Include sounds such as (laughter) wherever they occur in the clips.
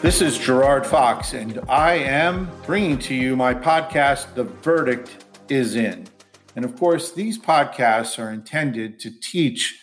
This is Gerard Fox, and I am bringing to you my podcast, The Verdict is In. And of course, these podcasts are intended to teach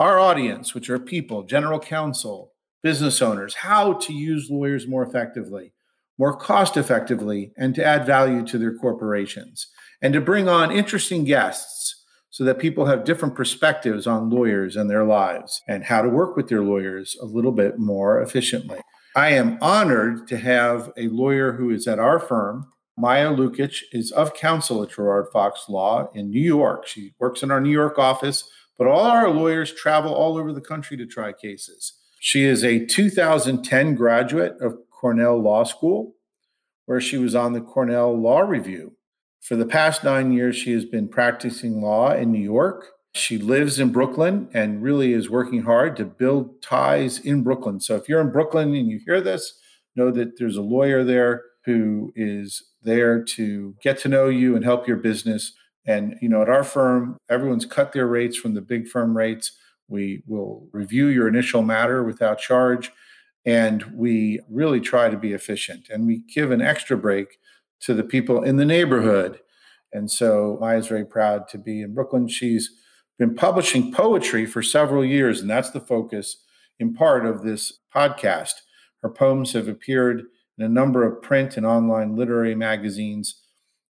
our audience, which are people, general counsel, business owners, how to use lawyers more effectively, more cost effectively, and to add value to their corporations, and to bring on interesting guests so that people have different perspectives on lawyers and their lives and how to work with their lawyers a little bit more efficiently. I am honored to have a lawyer who is at our firm. Maja Lukic is of counsel at Gerard Fox Law in New York. She works in our New York office, but all our lawyers travel all over the country to try cases. She is a 2010 graduate of Cornell Law School, where she was on the Cornell Law Review. For the past nine years, she has been practicing law in New York she lives in Brooklyn and really is working hard to build ties in Brooklyn. So if you're in Brooklyn and you hear this, know that there's a lawyer there who is there to get to know you and help your business. And you know, at our firm, everyone's cut their rates from the big firm rates. We will review your initial matter without charge, and we really try to be efficient. And we give an extra break to the people in the neighborhood. And so I Maja's very proud to be in Brooklyn. She's been publishing poetry for several years, and that's the focus in part of this podcast. Her poems have appeared in a number of print and online literary magazines,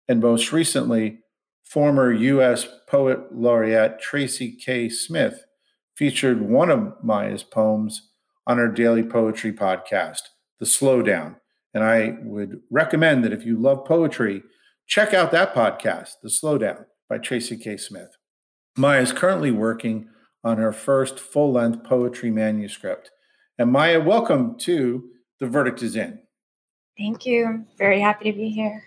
and most recently, former U.S. Poet Laureate Tracy K. Smith featured one of Maja's poems on her daily poetry podcast, The Slowdown. And I would recommend that if you love poetry, check out that podcast, The Slowdown by Tracy K. Smith. Maja is currently working on her first full length poetry manuscript. And Maja, welcome to The Verdict is In. Thank you. Very happy to be here.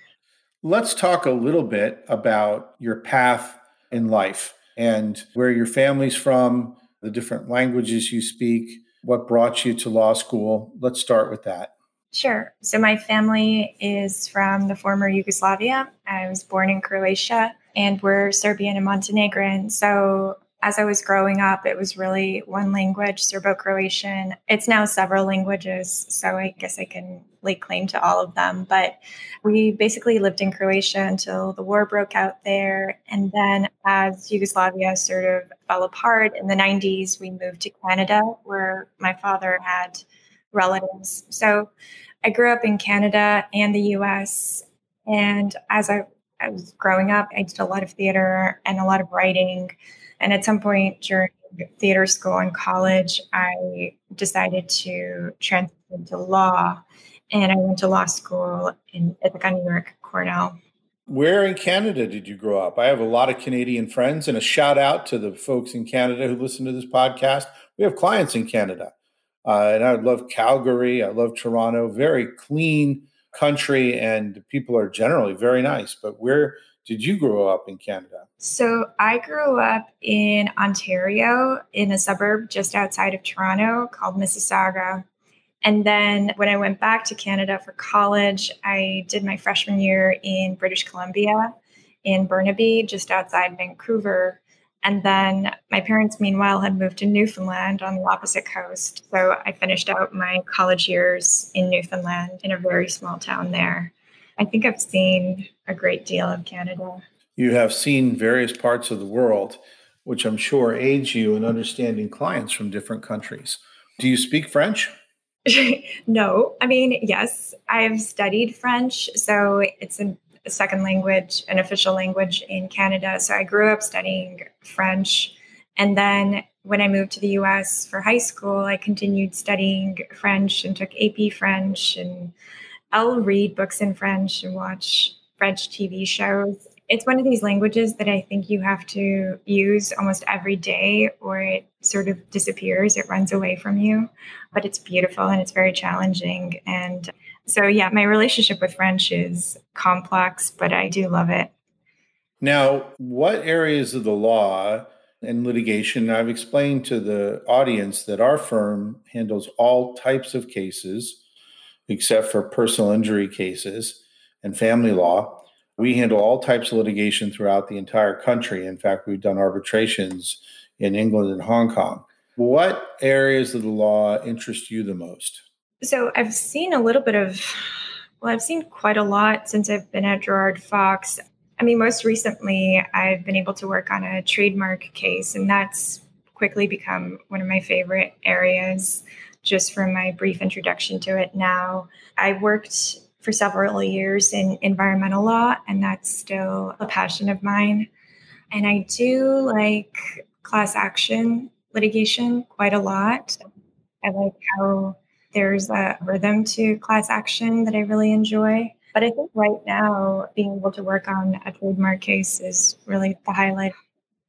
Let's talk a little bit about your path in life and where your family's from, the different languages you speak, what brought you to law school. Let's start with that. Sure. So, my family is from the former Yugoslavia. I was born in Croatia and we're Serbian and Montenegrin. So as I was growing up, it was really one language, Serbo Croatian. It's now several languages, so I guess I can lay claim to all of them. But we basically lived in Croatia until the war broke out there. And then as Yugoslavia sort of fell apart in the 90s, we moved to Canada, where my father had relatives. So I grew up in Canada and the US. And as I I was growing up, I did a lot of theater and a lot of writing. And at some point during theater school and college, I decided to transfer into law. And I went to law school in Ithaca, New York, Cornell. Where in Canada did you grow up? I have a lot of Canadian friends, and a shout out to the folks in Canada who listen to this podcast. We have clients in Canada, uh, and I love Calgary. I love Toronto. Very clean, country and people are generally very nice. But where did you grow up in Canada? So I grew up in Ontario in a suburb just outside of Toronto called Mississauga. And then when I went back to Canada for college, I did my freshman year in British Columbia in Burnaby, just outside Vancouver. And then my parents, meanwhile, had moved to Newfoundland on the opposite coast. So I finished out my college years in Newfoundland in a very small town there. I think I've seen a great deal of Canada. You have seen various parts of the world, which I'm sure aids you in understanding clients from different countries. Do you speak French? (laughs) (laughs) no. I mean, yes, I've studied French. So it's an a second language, an official language in Canada. So I grew up studying French. And then when I moved to the US for high school, I continued studying French and took AP French. And I'll read books in French and watch French TV shows. It's one of these languages that I think you have to use almost every day or it sort of disappears, it runs away from you. But it's beautiful and it's very challenging. And so, yeah, my relationship with French is complex, but I do love it. Now, what areas of the law and litigation? I've explained to the audience that our firm handles all types of cases except for personal injury cases and family law. We handle all types of litigation throughout the entire country. In fact, we've done arbitrations in England and Hong Kong. What areas of the law interest you the most? So I've seen a little bit of, well, I've seen quite a lot since I've been at Gerard Fox. I mean, most recently, I've been able to work on a trademark case, and that's quickly become one of my favorite areas just from my brief introduction to it now. I worked for several years in environmental law, and that's still a passion of mine. And I do like class action litigation quite a lot. I like how there's a rhythm to class action that I really enjoy. But I think right now, being able to work on a trademark case is really the highlight.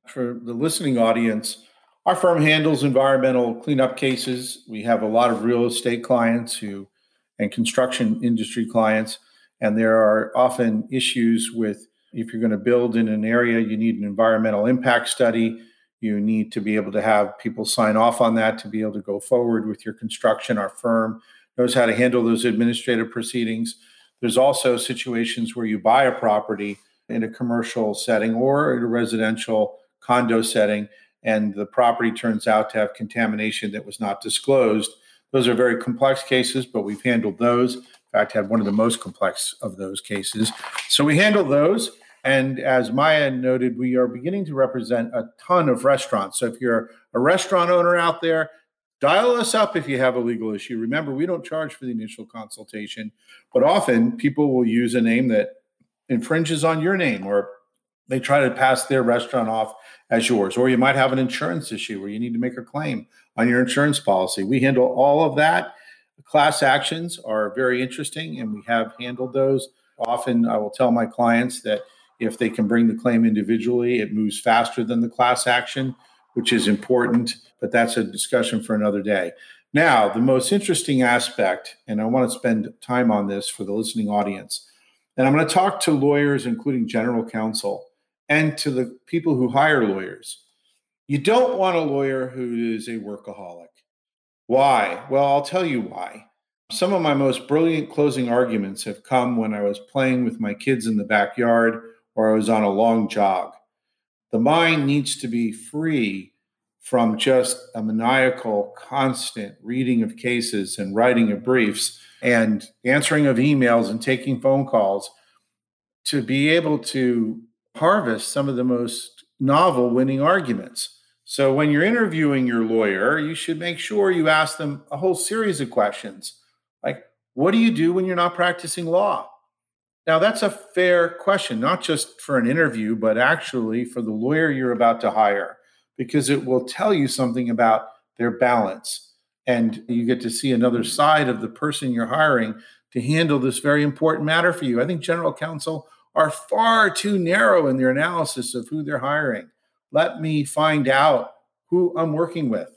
For the listening audience, our firm handles environmental cleanup cases. We have a lot of real estate clients who and construction industry clients, and there are often issues with if you're going to build in an area, you need an environmental impact study. You need to be able to have people sign off on that to be able to go forward with your construction. Our firm knows how to handle those administrative proceedings. There's also situations where you buy a property in a commercial setting or in a residential condo setting and the property turns out to have contamination that was not disclosed. Those are very complex cases, but we've handled those. In fact, had one of the most complex of those cases. So we handle those. And as Maja noted, we are beginning to represent a ton of restaurants. So if you're a restaurant owner out there, dial us up if you have a legal issue. Remember, we don't charge for the initial consultation, but often people will use a name that infringes on your name or they try to pass their restaurant off as yours. Or you might have an insurance issue where you need to make a claim on your insurance policy. We handle all of that. Class actions are very interesting, and we have handled those. Often, I will tell my clients that if they can bring the claim individually, it moves faster than the class action, which is important, but that's a discussion for another day. Now, the most interesting aspect, and I want to spend time on this for the listening audience, and I'm going to talk to lawyers, including general counsel, and to the people who hire lawyers. You don't want a lawyer who is a workaholic. Why? Well, I'll tell you why. Some of my most brilliant closing arguments have come when I was playing with my kids in the backyard or I was on a long jog. The mind needs to be free from just a maniacal, constant reading of cases and writing of briefs and answering of emails and taking phone calls to be able to harvest some of the most novel winning arguments. So when you're interviewing your lawyer, you should make sure you ask them a whole series of questions like, what do you do when you're not practicing law? Now, that's a fair question, not just for an interview, but actually for the lawyer you're about to hire, because it will tell you something about their balance. And you get to see another side of the person you're hiring to handle this very important matter for you. I think general counsel are far too narrow in their analysis of who they're hiring. Let me find out who I'm working with.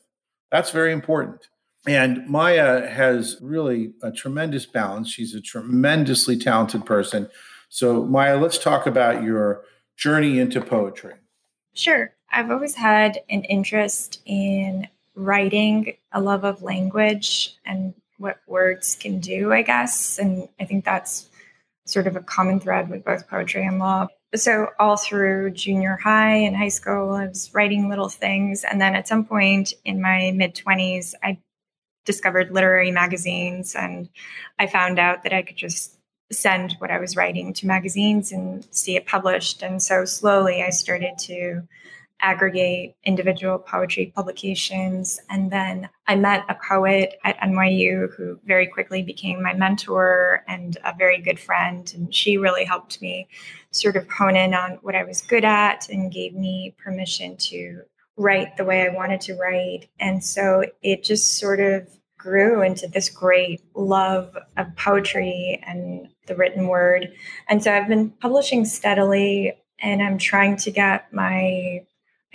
That's very important. And Maja has really a tremendous balance. She's a tremendously talented person. So, Maja, let's talk about your journey into poetry. Sure. I've always had an interest in writing, a love of language and what words can do, I guess. And I think that's sort of a common thread with both poetry and law. So, all through junior high and high school, I was writing little things. And then at some point in my mid 20s, I discovered literary magazines and I found out that I could just send what I was writing to magazines and see it published. And so slowly I started to aggregate individual poetry publications. And then I met a poet at NYU who very quickly became my mentor and a very good friend. And she really helped me sort of hone in on what I was good at and gave me permission to write the way I wanted to write. And so it just sort of grew into this great love of poetry and the written word. And so I've been publishing steadily and I'm trying to get my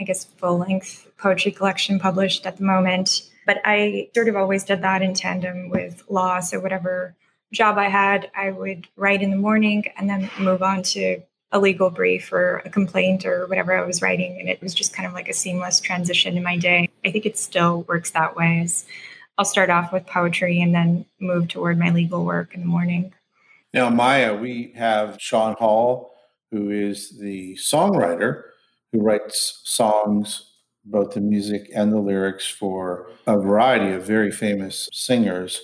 I guess, full length poetry collection published at the moment. But I sort of always did that in tandem with law. So, whatever job I had, I would write in the morning and then move on to a legal brief or a complaint or whatever I was writing. And it was just kind of like a seamless transition in my day. I think it still works that way. I'll start off with poetry and then move toward my legal work in the morning. Now, Maja, we have Sean Hall, who is the songwriter who writes songs, both the music and the lyrics, for a variety of very famous singers.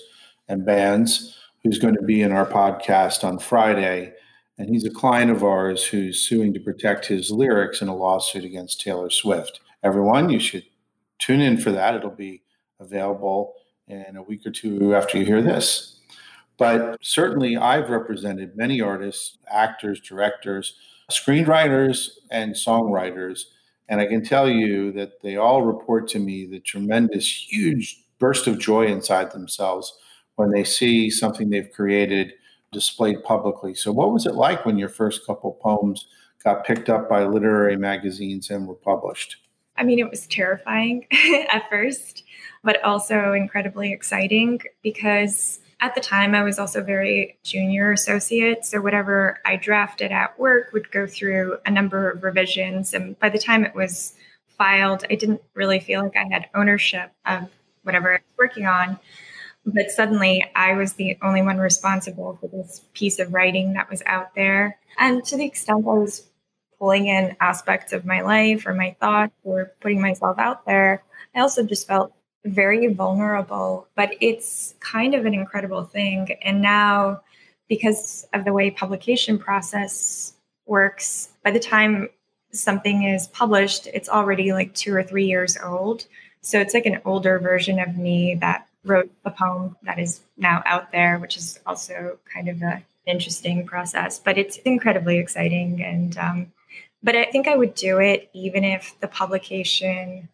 and bands, who's going to be in our podcast on Friday. And he's a client of ours who's suing to protect his lyrics in a lawsuit against Taylor Swift. Everyone, you should tune in for that. It'll be available in a week or two after you hear this. But certainly, I've represented many artists, actors, directors, screenwriters, and songwriters. And I can tell you that they all report to me the tremendous, huge burst of joy inside themselves when they see something they've created displayed publicly. So, what was it like when your first couple poems got picked up by literary magazines and were published? I mean, it was terrifying (laughs) at first, but also incredibly exciting because at the time I was also very junior associate. So whatever I drafted at work would go through a number of revisions. And by the time it was filed, I didn't really feel like I had ownership of whatever I was working on. But suddenly I was the only one responsible for this piece of writing that was out there. And to the extent I was pulling in aspects of my life or my thoughts or putting myself out there, I also just felt very vulnerable, but it's kind of an incredible thing. And now, because of the way publication process works, by the time something is published, it's already like two or three years old. So it's like an older version of me that wrote a poem that is now out there, which is also kind of an interesting process. But it's incredibly exciting, and um, but I think I would do it even if the publication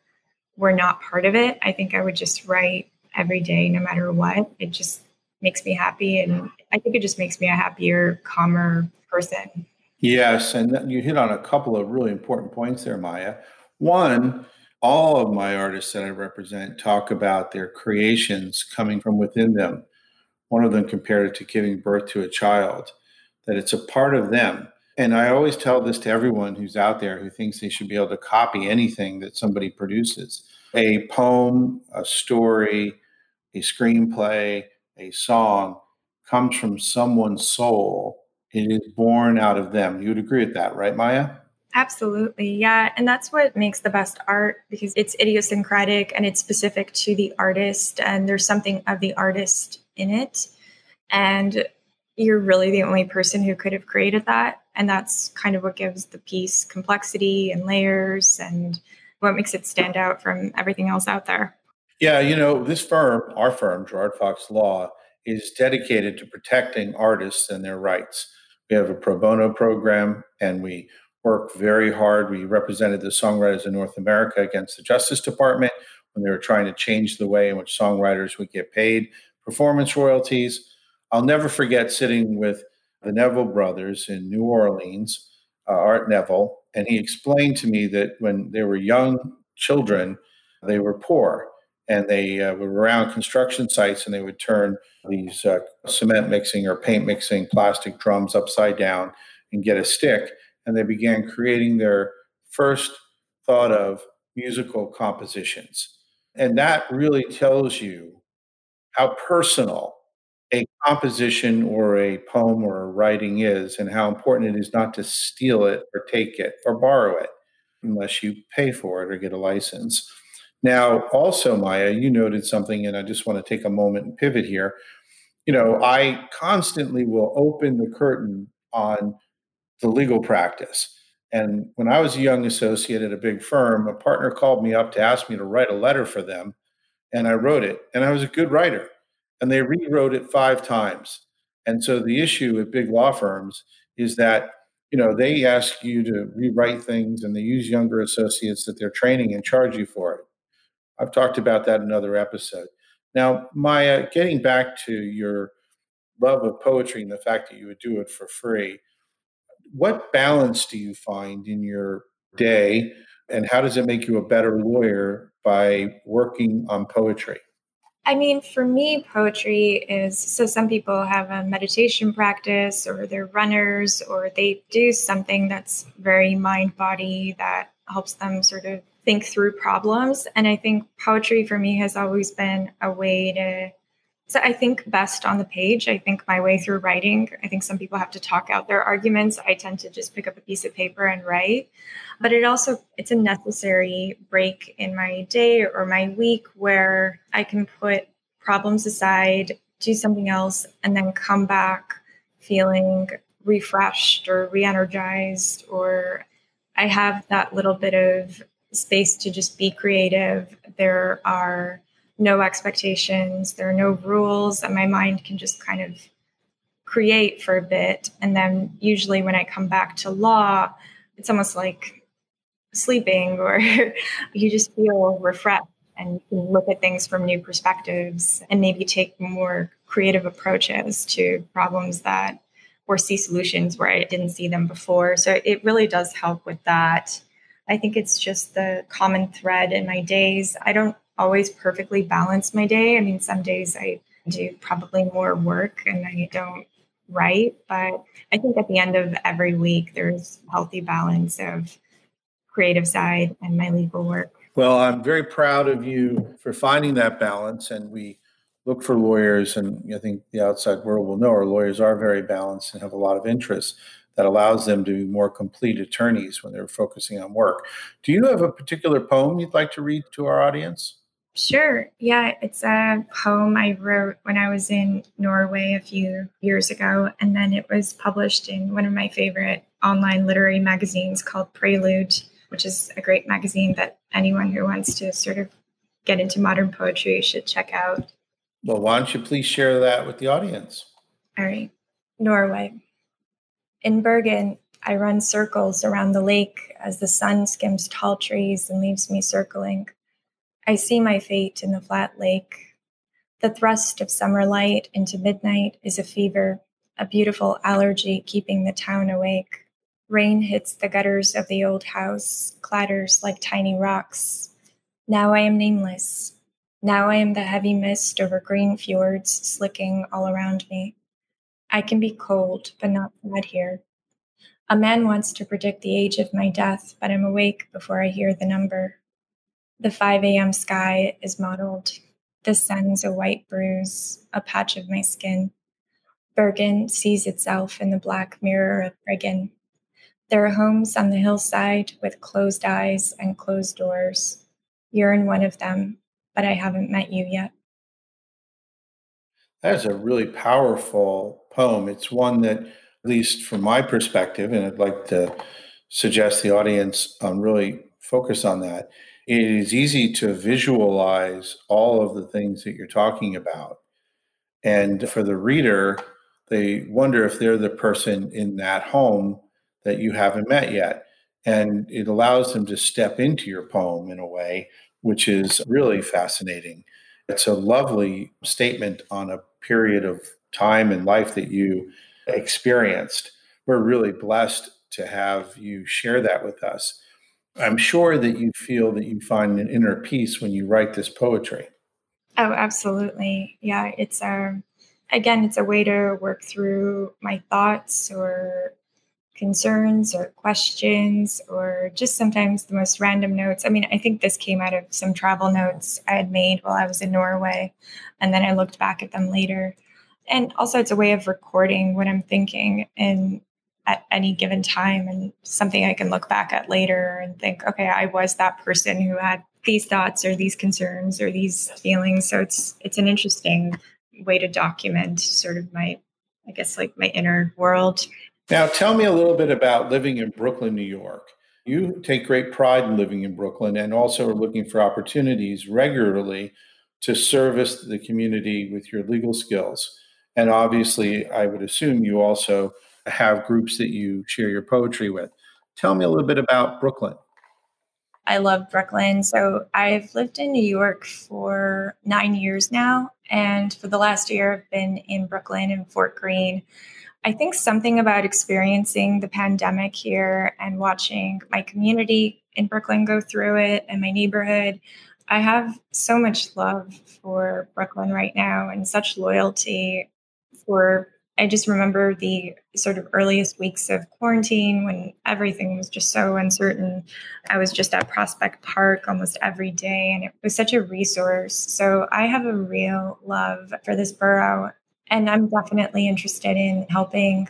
were not part of it, I think I would just write every day, no matter what. It just makes me happy. And I think it just makes me a happier, calmer person. Yes. And you hit on a couple of really important points there, Maja. One, all of my artists that I represent talk about their creations coming from within them. One of them compared it to giving birth to a child, that it's a part of them. And I always tell this to everyone who's out there who thinks they should be able to copy anything that somebody produces a poem, a story, a screenplay, a song comes from someone's soul. It is born out of them. You would agree with that, right, Maja? Absolutely. Yeah. And that's what makes the best art because it's idiosyncratic and it's specific to the artist, and there's something of the artist in it. And you're really the only person who could have created that. And that's kind of what gives the piece complexity and layers and what makes it stand out from everything else out there. Yeah, you know, this firm, our firm, Gerard Fox Law, is dedicated to protecting artists and their rights. We have a pro bono program and we work very hard. We represented the songwriters in North America against the Justice Department when they were trying to change the way in which songwriters would get paid performance royalties. I'll never forget sitting with the Neville brothers in New Orleans, uh, Art Neville, and he explained to me that when they were young children, they were poor and they uh, were around construction sites and they would turn these uh, cement mixing or paint mixing plastic drums upside down and get a stick. And they began creating their first thought of musical compositions. And that really tells you how personal a composition or a poem or a writing is and how important it is not to steal it or take it or borrow it unless you pay for it or get a license. Now, also, Maja, you noted something, and I just want to take a moment and pivot here. You know, I constantly will open the curtain on the legal practice. And when I was a young associate at a big firm, a partner called me up to ask me to write a letter for them. And I wrote it, and I was a good writer and they rewrote it five times. And so the issue with big law firms is that you know they ask you to rewrite things and they use younger associates that they're training and charge you for it. I've talked about that in another episode. Now, Maja, getting back to your love of poetry and the fact that you would do it for free, what balance do you find in your day and how does it make you a better lawyer by working on poetry? I mean, for me, poetry is so some people have a meditation practice or they're runners or they do something that's very mind body that helps them sort of think through problems. And I think poetry for me has always been a way to I think best on the page. I think my way through writing. I think some people have to talk out their arguments. I tend to just pick up a piece of paper and write. But it also it's a necessary break in my day or my week where I can put problems aside do something else, and then come back feeling refreshed or re energized, or I have that little bit of space to just be creative. There are no expectations, there are no rules, and my mind can just kind of create for a bit. And then usually when I come back to law, it's almost like sleeping (laughs) or you just feel refreshed and you can look at things from new perspectives and maybe take more creative approaches to problems that or see solutions where I didn't see them before. So it really does help with that. I think it's just the common thread in my days. I don't always perfectly balance my day. I mean, some days I mm-hmm. do probably more work and I don't write, but I think at the end of every week, there's healthy balance of creative side and my legal work. Well, I'm very proud of you for finding that balance. And we look for lawyers, and I think the outside world will know our lawyers are very balanced and have a lot of interests that allows them to be more complete attorneys when they're focusing on work. Do you have a particular poem you'd like to read to our audience? Sure. Yeah, it's a poem I wrote when I was in Norway a few years ago, and then it was published in one of my favorite online literary magazines called Prelude, which is a great magazine that anyone who wants to sort of get into modern poetry should check out. Well, why don't you please share that with the audience? All right. Norway. In Bergen, I run circles around the lake as the sun skims tall trees and leaves me circling. I see my fate in the flat lake. The thrust of summer light into midnight is a fever, a beautiful allergy keeping the town awake. Rain hits the gutters of the old house, clatters like tiny rocks. Now I am nameless, now I am the heavy mist over green fjords slicking all around me. I can be cold, but not sad here. A man wants to predict the age of my death, but I'm awake before I hear the number. The 5 a.m. sky is mottled. The sun's a white bruise, a patch of my skin. Bergen sees itself in the black mirror of Bryggen. There are homes on the hillside with closed eyes and closed doors. You're in one of them, but I haven't met you yet. That is a really powerful poem. It's one that, at least from my perspective, and I'd like to suggest the audience um, really focus on that. It is easy to visualize all of the things that you're talking about. And for the reader, they wonder if they're the person in that home that you haven't met yet. And it allows them to step into your poem in a way which is really fascinating. It's a lovely statement on a period of time in life that you experienced. We're really blessed to have you share that with us. I'm sure that you feel that you find an inner peace when you write this poetry. Oh, absolutely. Yeah, it's um, again, it's a way to work through my thoughts or concerns or questions or just sometimes the most random notes. I mean, I think this came out of some travel notes I had made while I was in Norway. And then I looked back at them later. And also, it's a way of recording what I'm thinking and at any given time and something I can look back at later and think, okay, I was that person who had these thoughts or these concerns or these feelings. So it's it's an interesting way to document sort of my I guess like my inner world. Now, tell me a little bit about living in Brooklyn, New York. You take great pride in living in Brooklyn and also are looking for opportunities regularly to service the community with your legal skills. And obviously, I would assume you also have groups that you share your poetry with. Tell me a little bit about Brooklyn. I love Brooklyn. So I've lived in New York for nine years now. And for the last year, I've been in Brooklyn and Fort Greene. I think something about experiencing the pandemic here and watching my community in Brooklyn go through it and my neighborhood. I have so much love for Brooklyn right now and such loyalty for. I just remember the sort of earliest weeks of quarantine when everything was just so uncertain. I was just at Prospect Park almost every day, and it was such a resource. So I have a real love for this borough and I'm definitely interested in helping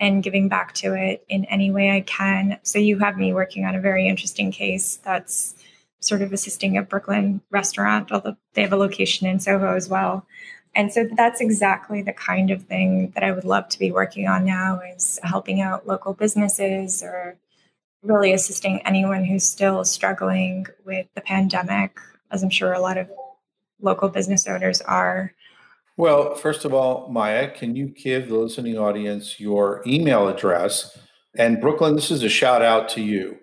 and giving back to it in any way I can. So you have me working on a very interesting case that's sort of assisting a Brooklyn restaurant, although they have a location in Soho as well. And so that's exactly the kind of thing that I would love to be working on now is helping out local businesses or really assisting anyone who's still struggling with the pandemic, as I'm sure a lot of local business owners are. Well, first of all, Maja, can you give the listening audience your email address? And Brooklyn, this is a shout out to you.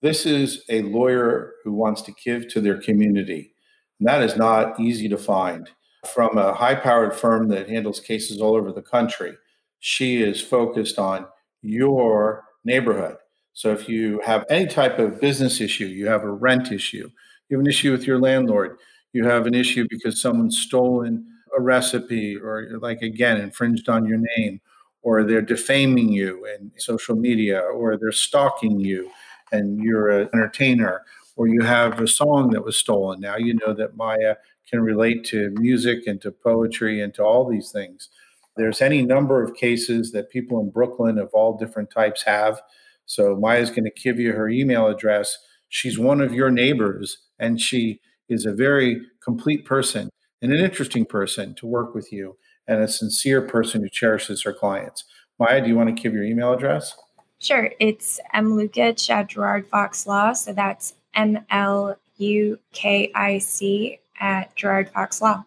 This is a lawyer who wants to give to their community. And that is not easy to find from a high powered firm that handles cases all over the country. She is focused on your neighborhood. So if you have any type of business issue, you have a rent issue, you have an issue with your landlord, you have an issue because someone's stolen a recipe or like again infringed on your name or they're defaming you in social media or they're stalking you and you're an entertainer or you have a song that was stolen now you know that maja can relate to music and to poetry and to all these things. There's any number of cases that people in Brooklyn of all different types have. So Maja's going to give you her email address. She's one of your neighbors, and she is a very complete person and an interesting person to work with you and a sincere person who cherishes her clients. Maja, do you want to give your email address? Sure. It's mlukic at Gerard Fox Law. So that's M L U K I C at Gerard Fox Law.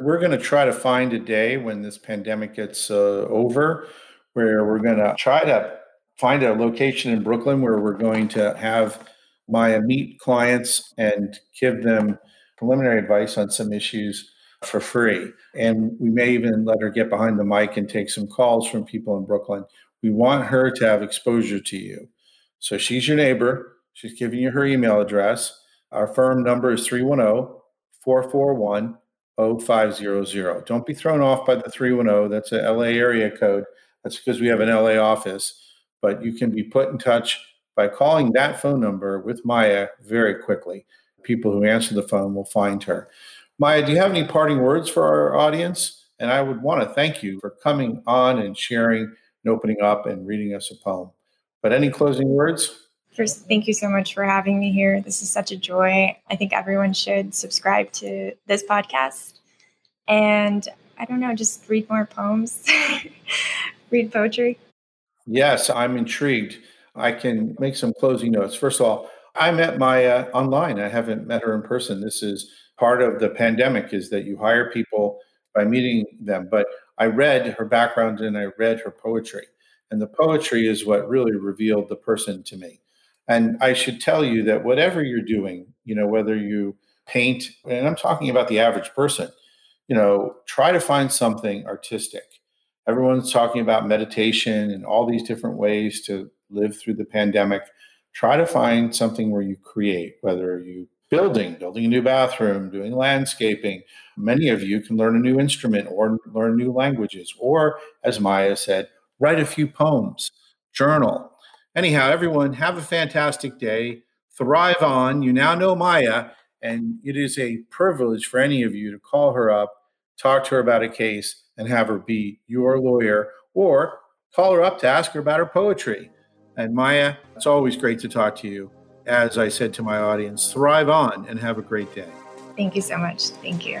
We're going to try to find a day when this pandemic gets uh, over where we're going to try to find a location in Brooklyn where we're going to have Maja meet clients and give them preliminary advice on some issues for free. And we may even let her get behind the mic and take some calls from people in Brooklyn. We want her to have exposure to you. So she's your neighbor. She's giving you her email address. Our firm number is 310 441 0500. Don't be thrown off by the 310. That's a LA area code. That's because we have an LA office. But you can be put in touch by calling that phone number with Maja very quickly. People who answer the phone will find her. Maja, do you have any parting words for our audience? And I would want to thank you for coming on and sharing and opening up and reading us a poem. But any closing words? First, thank you so much for having me here. This is such a joy. I think everyone should subscribe to this podcast. And I don't know, just read more poems, (laughs) read poetry. Yes, I'm intrigued. I can make some closing notes. First of all, I met Maja online. I haven't met her in person. This is part of the pandemic is that you hire people by meeting them. But I read her background and I read her poetry. And the poetry is what really revealed the person to me. And I should tell you that whatever you're doing, you know, whether you paint, and I'm talking about the average person, you know, try to find something artistic. Everyone's talking about meditation and all these different ways to live through the pandemic. Try to find something where you create, whether you're building, building a new bathroom, doing landscaping. Many of you can learn a new instrument or learn new languages, or as Maja said, write a few poems, journal, Anyhow, everyone, have a fantastic day. Thrive on. You now know Maja, and it is a privilege for any of you to call her up, talk to her about a case, and have her be your lawyer, or call her up to ask her about her poetry. And Maja, it's always great to talk to you. As I said to my audience, thrive on and have a great day. Thank you so much. Thank you.